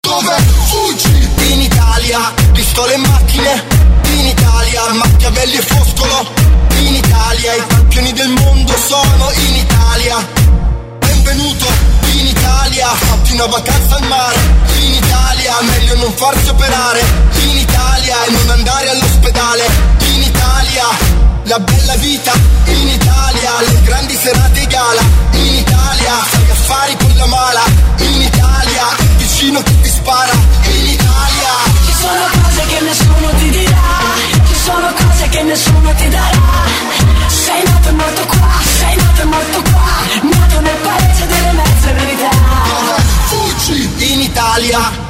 Dove fuggi? In Italia, pistole e macchine. In Italia, Machiavelli e Foscolo. In Italia, i campioni del mondo sono in Italia. Benvenuto in Italia, fatti una vacanza al mare. In Italia, meglio non farsi operare. In Italia, e non andare all'ospedale. In Italia, la bella vita. In Italia, le grandi serate e gala. In Italia, fai affari con la mala. In Italia, vicino che ti spara in Italia. Ci sono cose che nessuno ti dirà Ci sono cose che nessuno ti darà. Sei nato e morto qua, sei nato e morto qua Nato nel paese delle mezze verità. Fuggi in Italia?